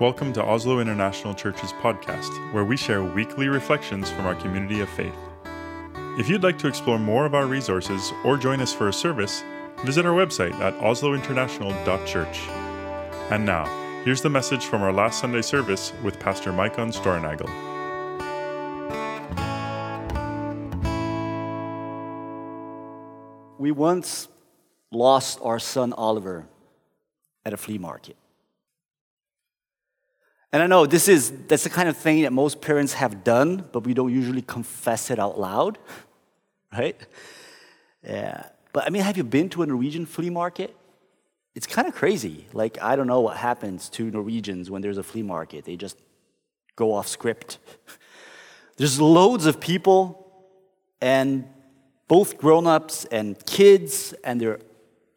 Welcome to Oslo International Church's podcast, where we share weekly reflections from our community of faith. If you'd like to explore more of our resources or join us for a service, visit our website at oslointernational.church. And now, here's the message from our last Sunday service with Pastor Maicon Steuernagel. We once lost our son Oliver at a flea market. And I know this is that's the kind of thing that most parents have done, but we don't usually confess it out loud, right? Yeah. But I mean, have you been to a Norwegian flea market? It's kind of crazy. Like, I don't know what happens to Norwegians when there's a flea market. They just go off script. There's loads of people, and both grown ups and kids, and they're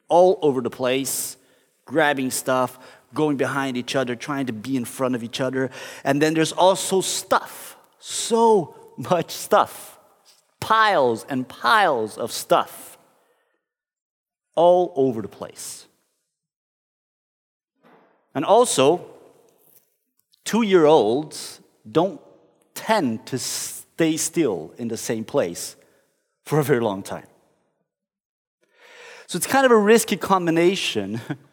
all over the place, grabbing stuff, going behind each other, trying to be in front of each other. And then there's also stuff, so much stuff, piles and piles of stuff, all over the place. And also, two year olds don't tend to stay still in the same place for a very long time. So it's kind of a risky combination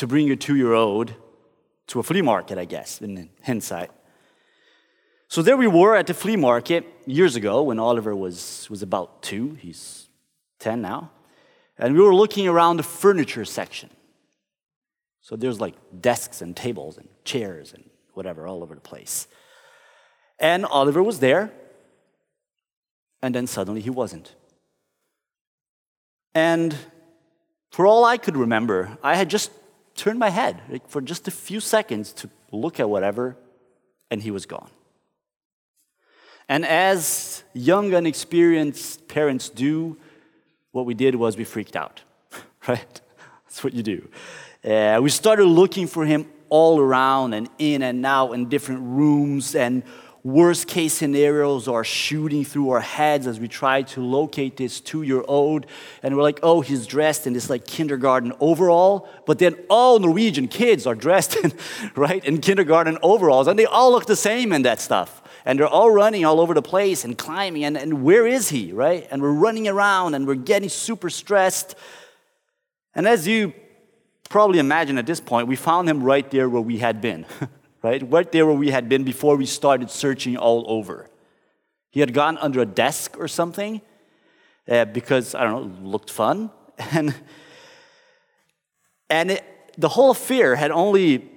to bring your two year old to a flea market, I guess, in hindsight. So there we were at the flea market years ago when Oliver was, was about two. He's 10 now. And we were looking around the furniture section. So there's like desks and tables and chairs and whatever all over the place. And Oliver was there. And then suddenly he wasn't. And for all I could remember, I had just turned my head like, for just a few seconds to look at whatever, and he was gone. And as young, and inexperienced parents do, what we did was we freaked out, right? That's what you do. Uh, we started looking for him all around and in and out in different rooms and worst case scenarios are shooting through our heads as we try to locate this two year old. And we're like, oh, he's dressed in this like kindergarten overall. But then all Norwegian kids are dressed in, right, in kindergarten overalls. And they all look the same in that stuff. And they're all running all over the place and climbing. And, and where is he, right? And we're running around and we're getting super stressed. And as you probably imagine at this point, we found him right there where we had been. right? Right there where we had been before we started searching all over. He had gone under a desk or something uh, because, I don't know, looked fun. And, and it, the whole affair had only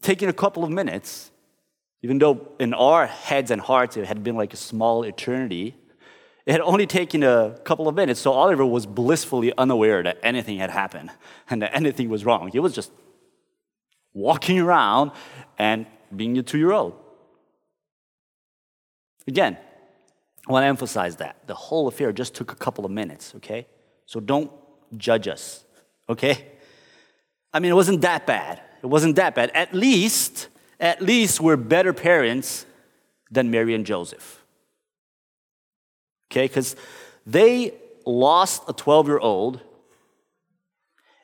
taken a couple of minutes, even though in our heads and hearts it had been like a small eternity. It had only taken a couple of minutes, so Oliver was blissfully unaware that anything had happened and that anything was wrong. He was just walking around and being a two year old. Again, I want to emphasize that. The whole affair just took a couple of minutes, okay? So don't judge us, okay? I mean, it wasn't that bad. It wasn't that bad. At least, at least we're better parents than Mary and Joseph. Okay? Because they lost a 12 year old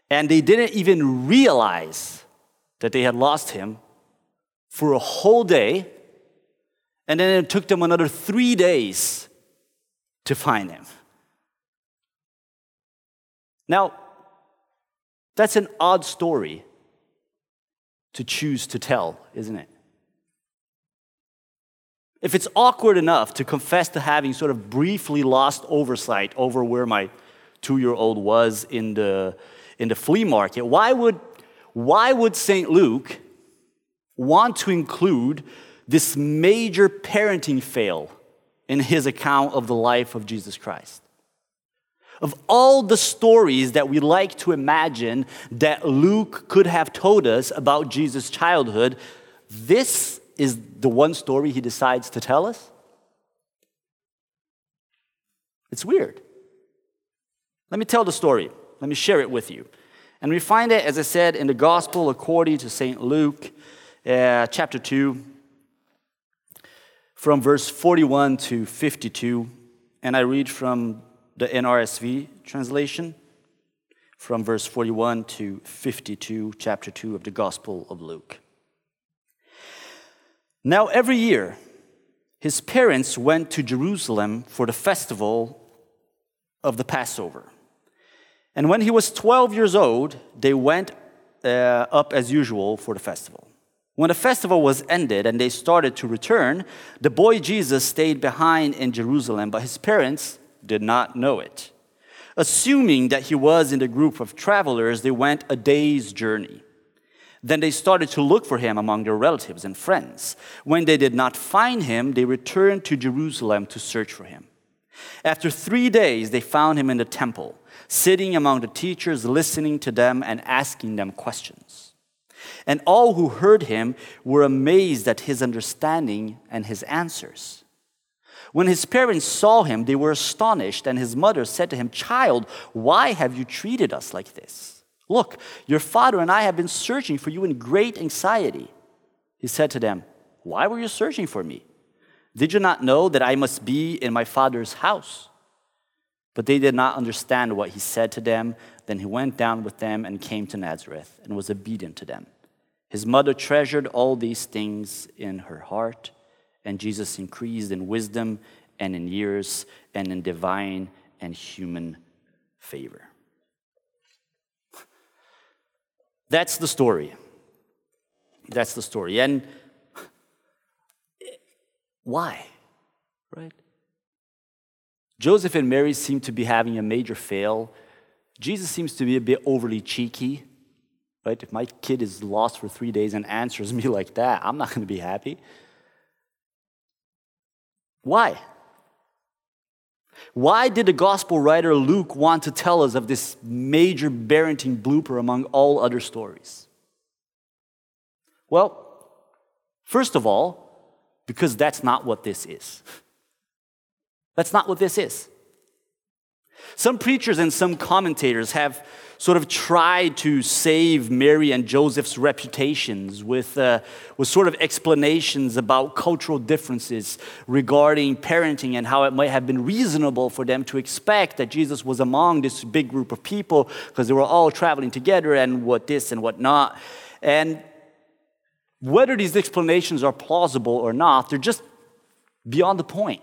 and they didn't even realize that they had lost him for a whole day, and then it took them another three days to find him. Now, that's an odd story to choose to tell, isn't it? If it's awkward enough to confess to having sort of briefly lost oversight over where my two year old was in the, in the flea market, why would, why would St. Luke want to include this major parenting fail in his account of the life of Jesus Christ. Of all the stories that we like to imagine that Luke could have told us about Jesus' childhood, this is the one story he decides to tell us? It's weird. Let me tell the story. Let me share it with you. And we find it, as I said, in the Gospel according to St. Luke, uh, chapter 2, from verse 41 to 52. And I read from the NRSV translation, from verse 41 to 52, chapter 2 of the Gospel of Luke. Now, every year, his parents went to Jerusalem for the festival of the Passover. And when he was 12 years old, they went uh, up as usual for the festival. When the festival was ended and they started to return, the boy Jesus stayed behind in Jerusalem, but his parents did not know it. Assuming that he was in the group of travelers, they went a day's journey. Then they started to look for him among their relatives and friends. When they did not find him, they returned to Jerusalem to search for him. After three days, they found him in the temple, sitting among the teachers, listening to them and asking them questions. And all who heard him were amazed at his understanding and his answers. When his parents saw him, they were astonished, and his mother said to him, Child, why have you treated us like this? Look, your father and I have been searching for you in great anxiety. He said to them, Why were you searching for me? Did you not know that I must be in my father's house? But they did not understand what he said to them. Then he went down with them and came to Nazareth and was obedient to them. His mother treasured all these things in her heart, and Jesus increased in wisdom and in years and in divine and human favor. That's the story. That's the story. And why? Right? Joseph and Mary seem to be having a major fail. Jesus seems to be a bit overly cheeky. Right? If my kid is lost for three days and answers me like that, I'm not going to be happy. Why? Why did the gospel writer Luke want to tell us of this major parenting blooper among all other stories? Well, first of all, because that's not what this is. That's not what this is. Some preachers and some commentators have sort of tried to save Mary and Joseph's reputations with, uh, with sort of explanations about cultural differences regarding parenting and how it might have been reasonable for them to expect that Jesus was among this big group of people because they were all traveling together and what this and what not. And whether these explanations are plausible or not, they're just beyond the point.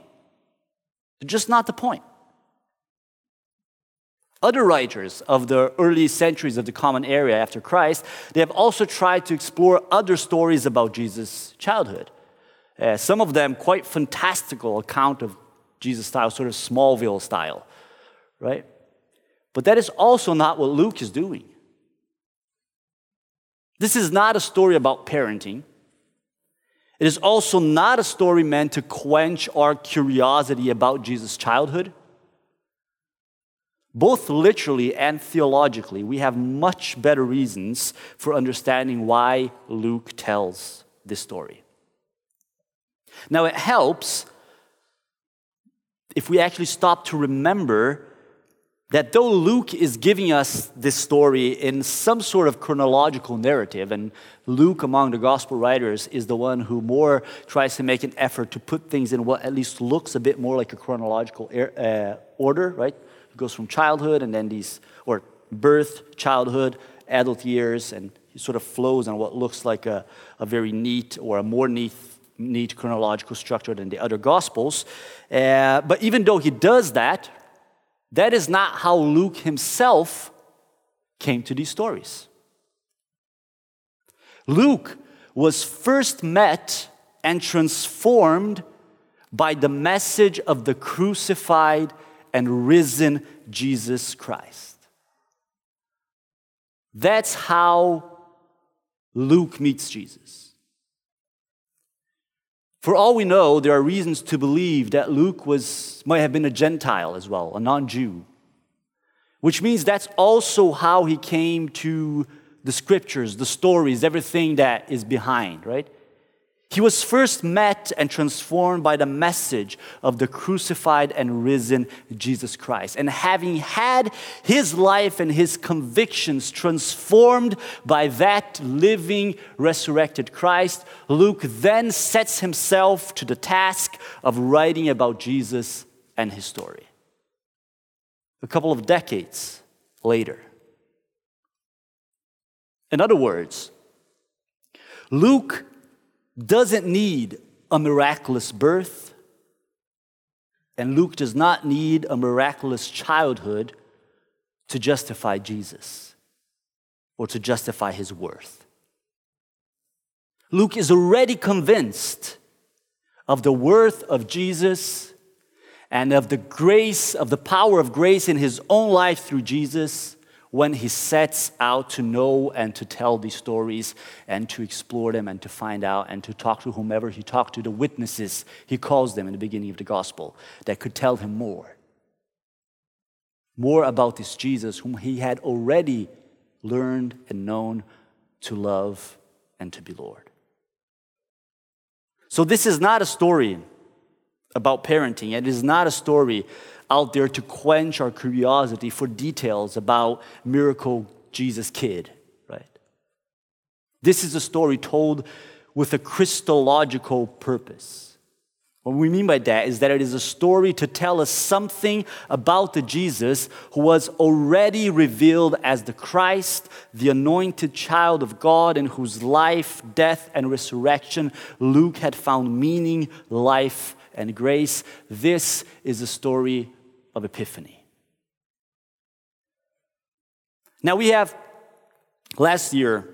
Just not the point. Other writers of the early centuries of the common era after Christ, they have also tried to explore other stories about Jesus' childhood. Uh, some of them quite fantastical account of Jesus' style, sort of Smallville style, right? But that is also not what Luke is doing. This is not a story about parenting. It is also not a story meant to quench our curiosity about Jesus' childhood. Both literally and theologically, we have much better reasons for understanding why Luke tells this story. Now, it helps if we actually stop to remember that though Luke is giving us this story in some sort of chronological narrative, and Luke, among the gospel writers, is the one who more tries to make an effort to put things in what at least looks a bit more like a chronological uh, order, right? It goes from childhood and then these, or birth, childhood, adult years, and sort of flows on what looks like a, a very neat or a more neat, neat chronological structure than the other gospels. Uh, but even though he does that, that is not how Luke himself came to these stories. Luke was first met and transformed by the message of the crucified and risen Jesus Christ. That's how Luke meets Jesus. For all we know, there are reasons to believe that Luke was, might have been a Gentile as well, a non Jew, which means that's also how he came to the scriptures, the stories, everything that is behind, right? He was first met and transformed by the message of the crucified and risen Jesus Christ. And having had his life and his convictions transformed by that living, resurrected Christ, Luke then sets himself to the task of writing about Jesus and his story. A couple of decades later. In other words, Luke doesn't need a miraculous birth, and Luke does not need a miraculous childhood to justify Jesus or to justify his worth. Luke is already convinced of the worth of Jesus and of the grace, of the power of grace in his own life through Jesus when he sets out to know and to tell these stories and to explore them and to find out and to talk to whomever he talked to, the witnesses he calls them in the beginning of the gospel that could tell him more. More about this Jesus whom he had already learned and known to love and to be Lord. So, this is not a story about parenting. It is not a story out there to quench our curiosity for details about miracle Jesus kid, right? This is a story told with a Christological purpose. What we mean by that is that it is a story to tell us something about the Jesus who was already revealed as the Christ, the anointed child of God, in whose life, death, and resurrection Luke had found meaning, life, and grace. This is a story of Epiphany. Now, we have last year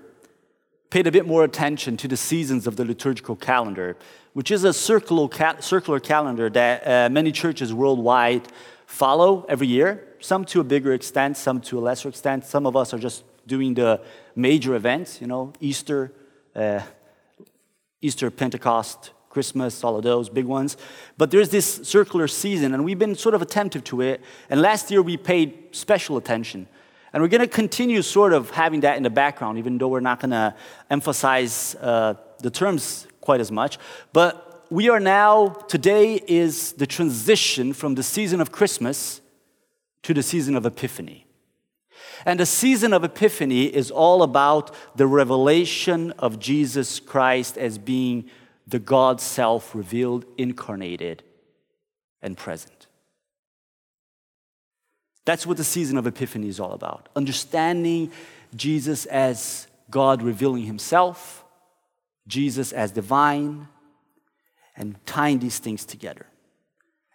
paid a bit more attention to the seasons of the liturgical calendar, which is a circular, circular calendar that uh, many churches worldwide follow every year, some to a bigger extent, some to a lesser extent. Some of us are just doing the major events, you know, Easter, uh, Easter, Pentecost, Christmas, all of those big ones. But there's this circular season, and we've been sort of attentive to it. And last year we paid special attention. And we're going to continue sort of having that in the background, even though we're not going to emphasize uh, the terms quite as much. But we are now, today is the transition from the season of Christmas to the season of Epiphany. And the season of Epiphany is all about the revelation of Jesus Christ as being the God self revealed, incarnated, and present. That's what the season of Epiphany is all about. Understanding Jesus as God revealing himself, Jesus as divine, and tying these things together.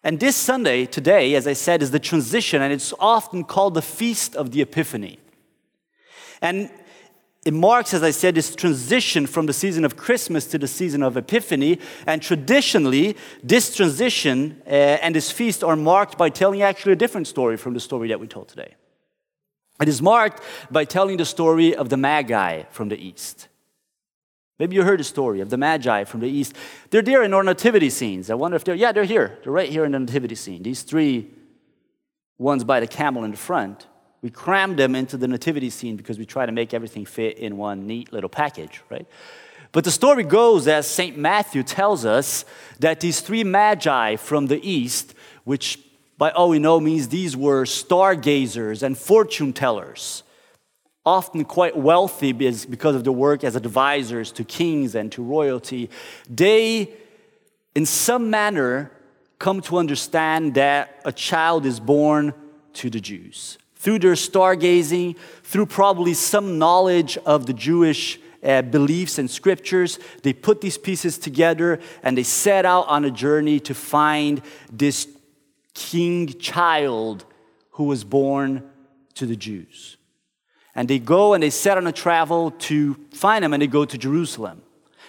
And this Sunday, today, as I said, is the transition, and it's often called the Feast of the Epiphany. And it marks, as I said, this transition from the season of Christmas to the season of Epiphany. And traditionally, this transition uh, and this feast are marked by telling actually a different story from the story that we told today. It is marked by telling the story of the Magi from the East. Maybe you heard the story of the Magi from the East. They're there in our nativity scenes. I wonder if they're, yeah, they're here. They're right here in the nativity scene. These three ones by the camel in the front. We cram them into the nativity scene because we try to make everything fit in one neat little package, right? But the story goes, as St. Matthew tells us, that these three magi from the east, which by all we know means these were stargazers and fortune tellers, often quite wealthy because of their work as advisors to kings and to royalty, they, in some manner, come to understand that a child is born to the Jews through their stargazing, through probably some knowledge of the Jewish uh, beliefs and scriptures, they put these pieces together and they set out on a journey to find this king child who was born to the Jews. And they go and they set on a travel to find him and they go to Jerusalem.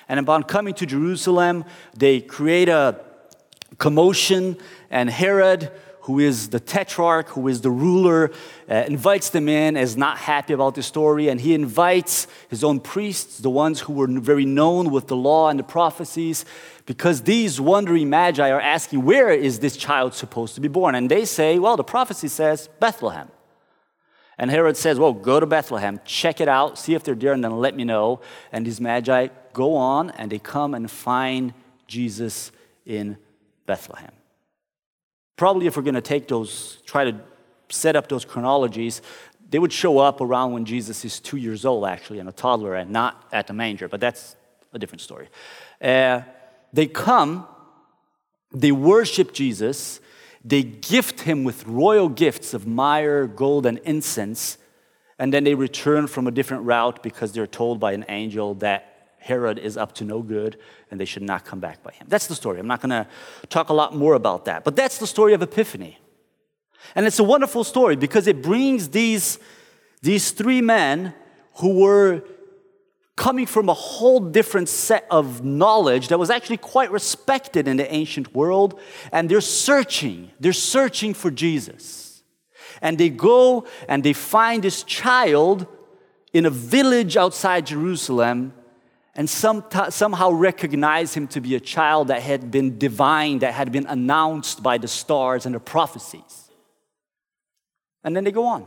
And upon coming to Jerusalem, they create a commotion, and Herod, who is the tetrarch, who is the ruler, uh, invites them in, is not happy about the story, and he invites his own priests, the ones who were very known with the law and the prophecies, because these wandering magi are asking, Where is this child supposed to be born? And they say, Well, the prophecy says Bethlehem. And Herod says, Well, go to Bethlehem, check it out, see if they're there, and then let me know. And these magi go on and they come and find Jesus in Bethlehem. Probably, if we're going to take those, try to set up those chronologies, they would show up around when Jesus is two years old, actually, and a toddler, and not at the manger, but that's a different story. Uh, they come, they worship Jesus, they gift him with royal gifts of myrrh, gold, and incense, and then they return from a different route because they're told by an angel that Herod is up to no good and they should not come back by him. That's the story. I'm not going to talk a lot more about that. But that's the story of Epiphany. And it's a wonderful story because it brings these, these three men who were coming from a whole different set of knowledge that was actually quite respected in the ancient world. And they're searching, they're searching for Jesus. And they go and they find this child in a village outside Jerusalem and some, somehow recognize him to be a child that had been divine, that had been announced by the stars and the prophecies. And then they go on.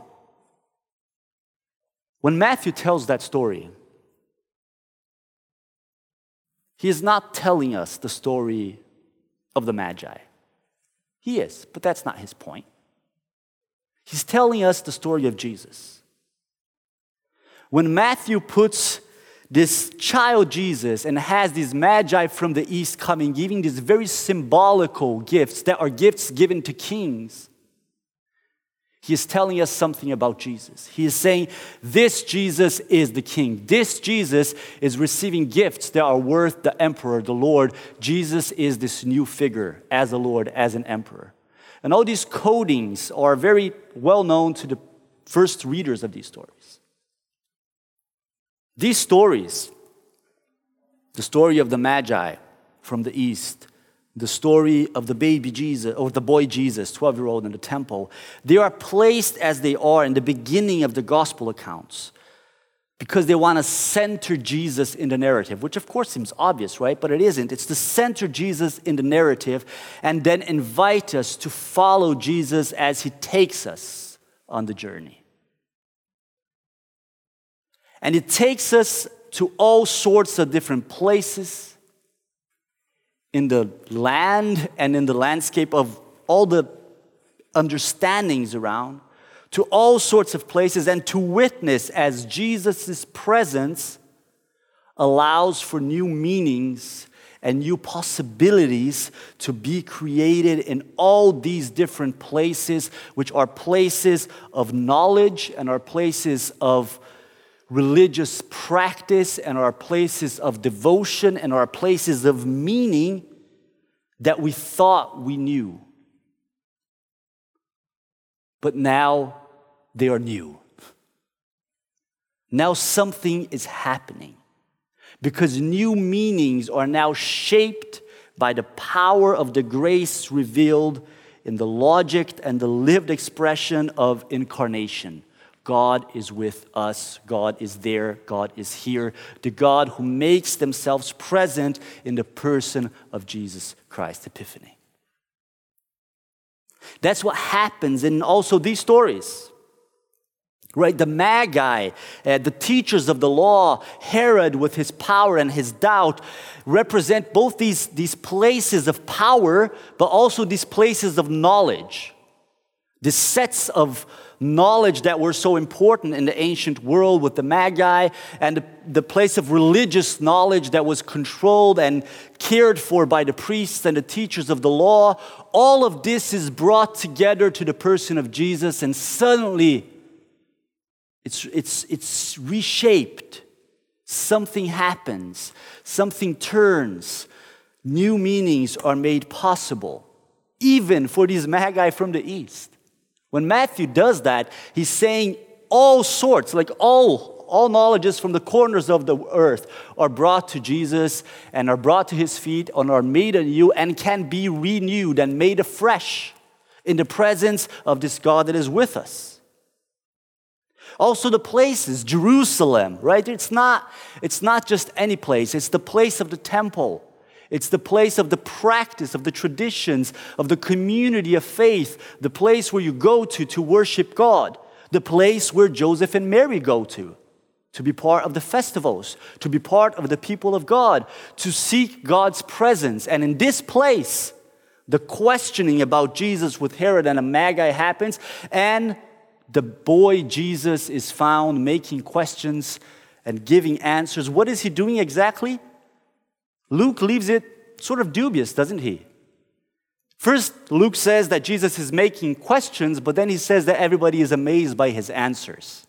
When Matthew tells that story, he is not telling us the story of the Magi. He is, but that's not his point. He's telling us the story of Jesus. When Matthew puts this child Jesus and has these magi from the east coming, giving these very symbolical gifts that are gifts given to kings, he is telling us something about Jesus. He is saying, This Jesus is the king. This Jesus is receiving gifts that are worth the emperor, the Lord. Jesus is this new figure as a Lord, as an emperor. And all these codings are very well known to the first readers of these stories. These stories, the story of the Magi from the east, the story of the baby Jesus, or the boy Jesus, 12 year old in the temple, they are placed as they are in the beginning of the gospel accounts because they want to center Jesus in the narrative, which of course seems obvious, right? But it isn't. It's to center Jesus in the narrative and then invite us to follow Jesus as he takes us on the journey. And it takes us to all sorts of different places in the land and in the landscape of all the understandings around to all sorts of places and to witness as Jesus' presence allows for new meanings and new possibilities to be created in all these different places, which are places of knowledge and are places of religious practice and our places of devotion and our places of meaning that we thought we knew. But now they are new. Now something is happening because new meanings are now shaped by the power of the grace revealed in the logic and the lived expression of incarnation. God is with us. God is there. God is here. The God who makes themselves present in the person of Jesus Christ. Epiphany. That's what happens in also these stories. Right? The Magi, uh, the teachers of the law, Herod with his power and his doubt, represent both these, these places of power, but also these places of knowledge. These sets of, knowledge that were so important in the ancient world with the Magi and the, the, place of religious knowledge that was controlled and cared for by the priests and the teachers of the law. All of this is brought together to the person of Jesus, and suddenly it's, it's, it's reshaped. Something happens, something turns, new meanings are made possible, even for these Magi from the East. When Matthew does that, he's saying all sorts, like all, all knowledges from the corners of the earth are brought to Jesus and are brought to his feet and are made anew and can be renewed and made afresh in the presence of this God that is with us. Also, the places, Jerusalem, right? It's not, it's not just any place, it's the place of the temple. It's the place of the practice, of the traditions, of the community of faith, the place where you go to to worship God, the place where Joseph and Mary go to to be part of the festivals, to be part of the people of God, to seek God's presence. And in this place, the questioning about Jesus with Herod and a Magi happens, and the boy Jesus is found making questions and giving answers. What is he doing exactly? Luke leaves it sort of dubious, doesn't he? First, Luke says that Jesus is making questions, but then he says that everybody is amazed by his answers.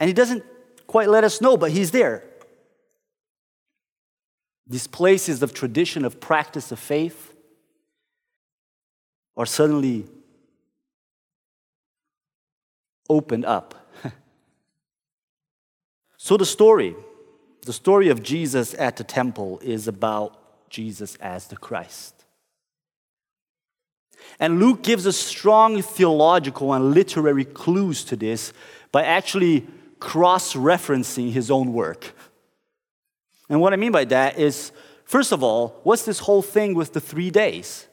And he doesn't quite let us know, but he's there. these places of tradition, of practice of faith, are suddenly opened up. so, the story, the story of Jesus at the temple, is about Jesus as the Christ. And Luke gives us strong theological and literary clues to this by actually cross referencing his own work. And what I mean by that is, first of all, what's this whole thing with the three days?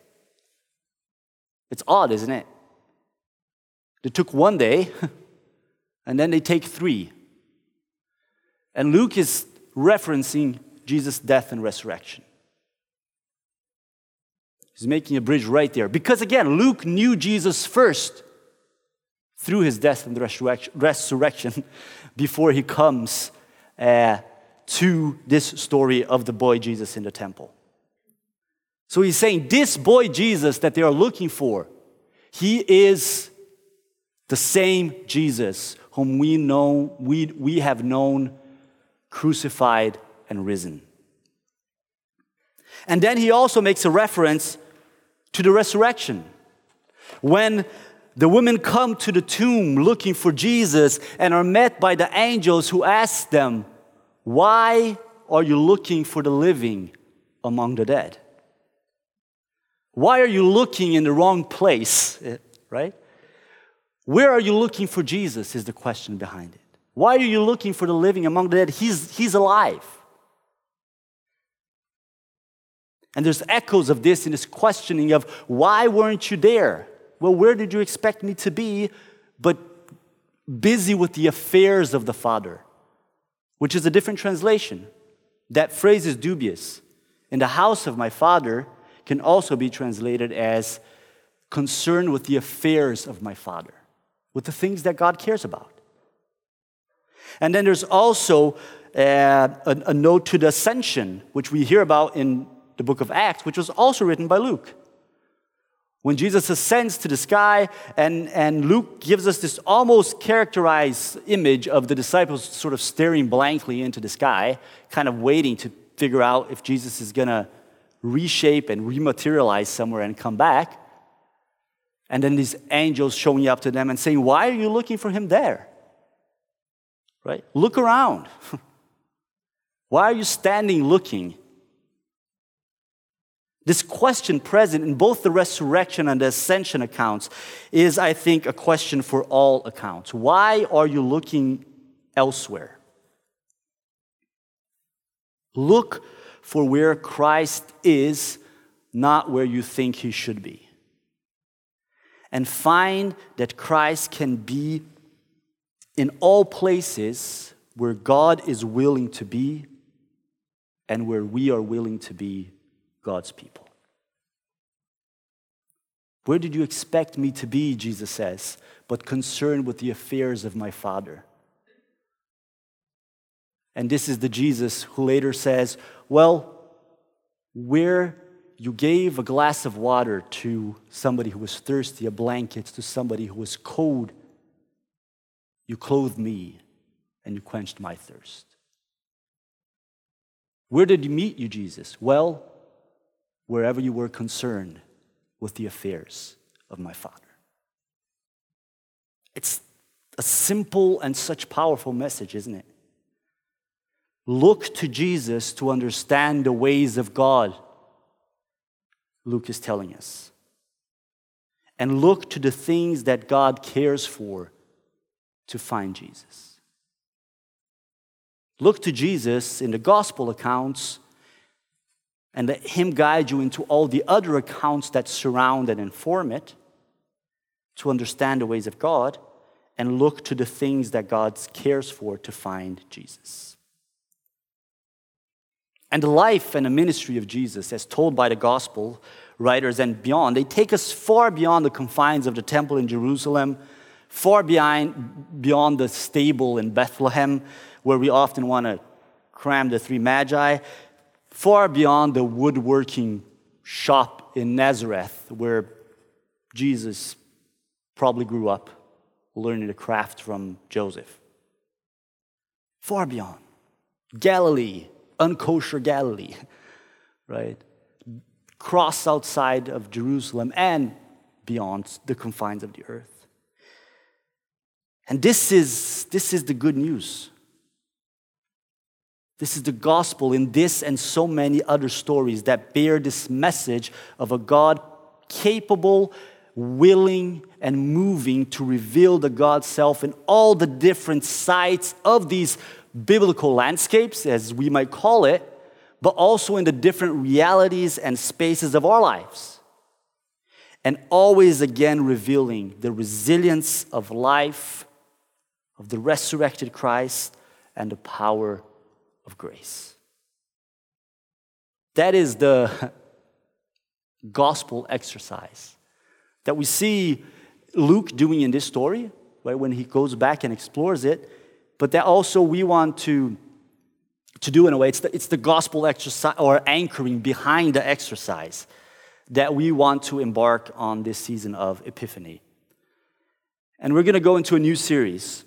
It's odd, isn't it? They took one day, and then they take three. And Luke is referencing Jesus' death and resurrection. He's making a bridge right there. Because again, Luke knew Jesus first through his death and resurrection before he comes uh, to this story of the boy Jesus in the temple. So he's saying, This boy Jesus that they are looking for, he is the same Jesus whom we know, we, we have known crucified and risen. And then he also makes a reference to the resurrection. When the women come to the tomb looking for Jesus and are met by the angels who ask them, Why are you looking for the living among the dead? Why are you looking in the wrong place? Eh, right? Where are you looking for Jesus? Is the question behind it. Why are you looking for the living among the dead? He's, he's alive. And there's echoes of this in this questioning of why weren't you there? Well, where did you expect me to be? But busy with the affairs of the Father, which is a different translation. That phrase is dubious. In the house of my Father can also be translated as concerned with the affairs of my Father, with the things that God cares about. And then there's also uh, a, a note to the ascension, which we hear about in the book of Acts, which was also written by Luke. When Jesus ascends to the sky, and, and Luke gives us this almost characterized image of the disciples sort of staring blankly into the sky, kind of waiting to figure out if Jesus is going to reshape and rematerialize somewhere and come back. And then these angels showing up to them and saying, Why are you looking for him there? Right? Look around. Why are you standing looking? This question present in both the resurrection and the ascension accounts is, I think, a question for all accounts. Why are you looking elsewhere? Look for where Christ is, not where you think he should be. And find that Christ can be in all places where God is willing to be and where we are willing to be God's people. Where did you expect me to be, Jesus says, but concerned with the affairs of my Father? And this is the Jesus who later says, Well, where you gave a glass of water to somebody who was thirsty, a blanket to somebody who was cold, you clothed me and you quenched my thirst. Where did you meet you, Jesus? Well, wherever you were concerned with the affairs of my Father. It's a simple and such powerful message, isn't it? Look to Jesus to understand the ways of God, Luke is telling us. And look to the things that God cares for to find Jesus. Look to Jesus in the gospel accounts and let Him guide you into all the other accounts that surround and inform it to understand the ways of God and look to the things that God cares for to find Jesus. And the life and the ministry of Jesus, as told by the gospel writers and beyond, they take us far beyond the confines of the temple in Jerusalem, far behind, beyond the stable in Bethlehem, where we often want to cram the three magi, far beyond the woodworking shop in Nazareth where Jesus probably grew up learning the craft from Joseph. Far beyond. Galilee, unkosher Galilee, right? Cross outside of Jerusalem and beyond the confines of the earth. And this is, this is the good news. This is the gospel in this and so many other stories that bear this message of a God capable, willing, and moving to reveal the God self in all the different sides of these biblical landscapes, as we might call it, but also in the different realities and spaces of our lives. And always again revealing the resilience of life, of the resurrected Christ, and the power of grace. That is the gospel exercise that we see Luke doing in this story, right, when he goes back and explores it, but that also we want to, to do in a way. It's the, it's the gospel exercise or anchoring behind the exercise that we want to embark on this season of Epiphany. And we're going to go into a new series,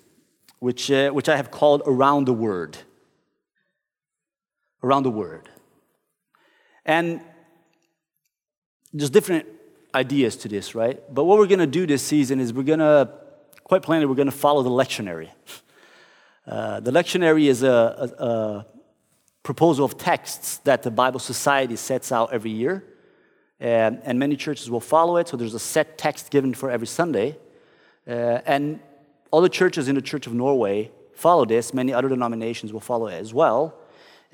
which, uh, which I have called Around the Word around the word. And there's different ideas to this, right? But what we're going to do this season is we're going to, quite plainly, we're going to follow the lectionary. Uh, the lectionary is a, a, a, proposal of texts that the Bible Society sets out every year. And, and, many churches will follow it. So there's a set text given for every Sunday. Uh, and all the churches in the Church of Norway follow this. Many other denominations will follow it as well.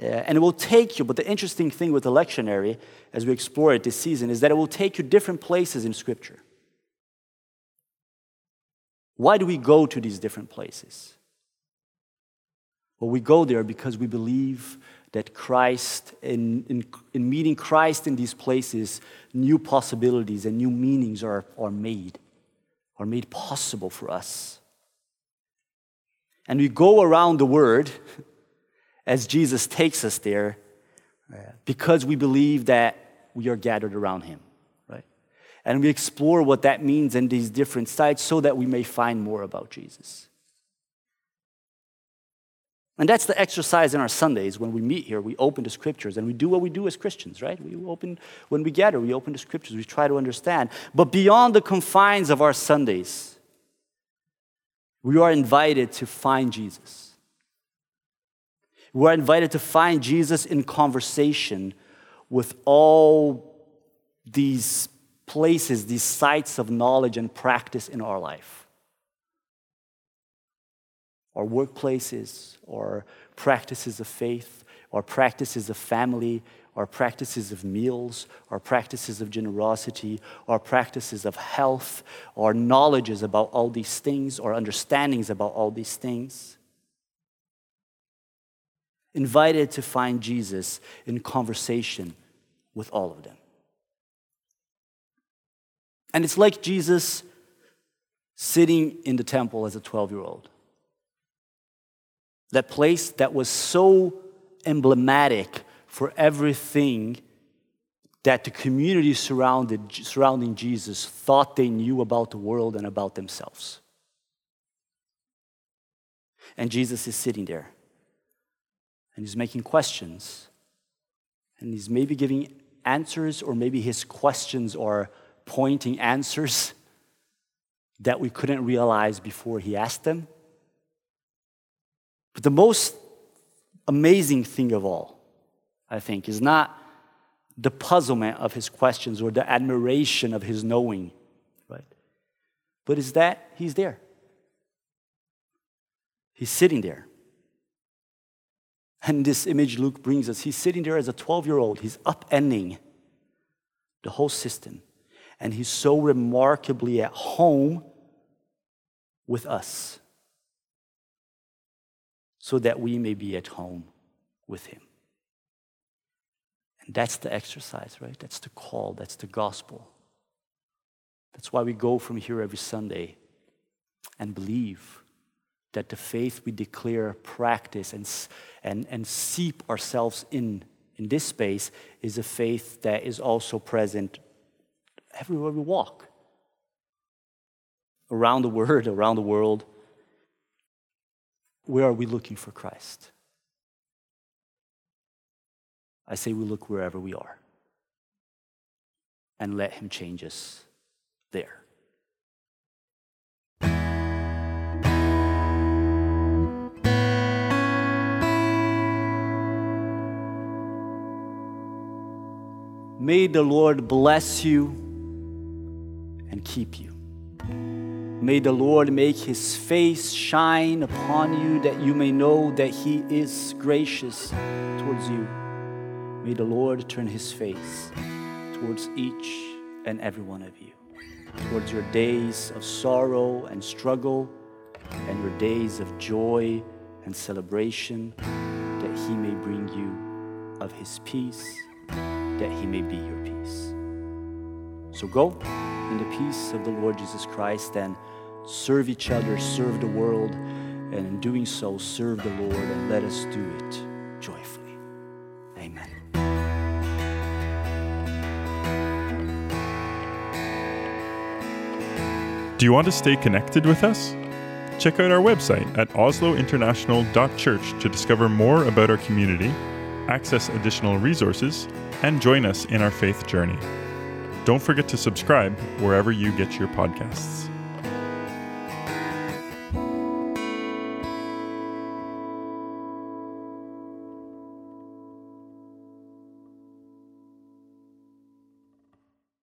Uh, and it will take you, but the interesting thing with the lectionary, as we explore it this season, is that it will take you different places in Scripture. Why do we go to these different places? Well, we go there because we believe that Christ, in, in, in meeting Christ in these places, new possibilities and new meanings are, are made, are made possible for us. And we go around the Word as Jesus takes us there because we believe that we are gathered around him, right? And we explore what that means in these different sites so that we may find more about Jesus. And that's the exercise in our Sundays when we meet here. We open the scriptures and we do what we do as Christians, right? We open, when we gather, we open the scriptures, we try to understand. But beyond the confines of our Sundays, we are invited to find Jesus. We're invited to find Jesus in conversation with all these places, these sites of knowledge and practice in our life. Our workplaces, our practices of faith, our practices of family, our practices of meals, our practices of generosity, our practices of health, our knowledges about all these things, our understandings about all these things invited to find Jesus in conversation with all of them. And it's like Jesus sitting in the temple as a 12 year old. That place that was so emblematic for everything that the community surrounding Jesus thought they knew about the world and about themselves. And Jesus is sitting there and he's making questions. And he's maybe giving answers, or maybe his questions are pointing answers that we couldn't realize before he asked them. But the most amazing thing of all, I think, is not the puzzlement of his questions or the admiration of his knowing, right? But is that he's there. He's sitting there. And this image Luke brings us, he's sitting there as a 12 year old, he's upending the whole system. And he's so remarkably at home with us so that we may be at home with him. And that's the exercise, right? That's the call, that's the gospel. That's why we go from here every Sunday and believe that the faith we declare, practice, and, and, and seep ourselves in, in this space is a faith that is also present everywhere we walk. Around the world, around the world, where are we looking for Christ? I say we look wherever we are and let Him change us there. May the Lord bless you and keep you. May the Lord make his face shine upon you that you may know that he is gracious towards you. May the Lord turn his face towards each and every one of you, towards your days of sorrow and struggle and your days of joy and celebration, that he may bring you of his peace that he may be your peace. So go in the peace of the Lord Jesus Christ and serve each other, serve the world, and in doing so, serve the Lord, and let us do it joyfully. Do you want to stay connected with us? Check out our website at oslointernational.church to discover more about our community, access additional resources, and join us in our faith journey. Don't forget to subscribe wherever you get your podcasts.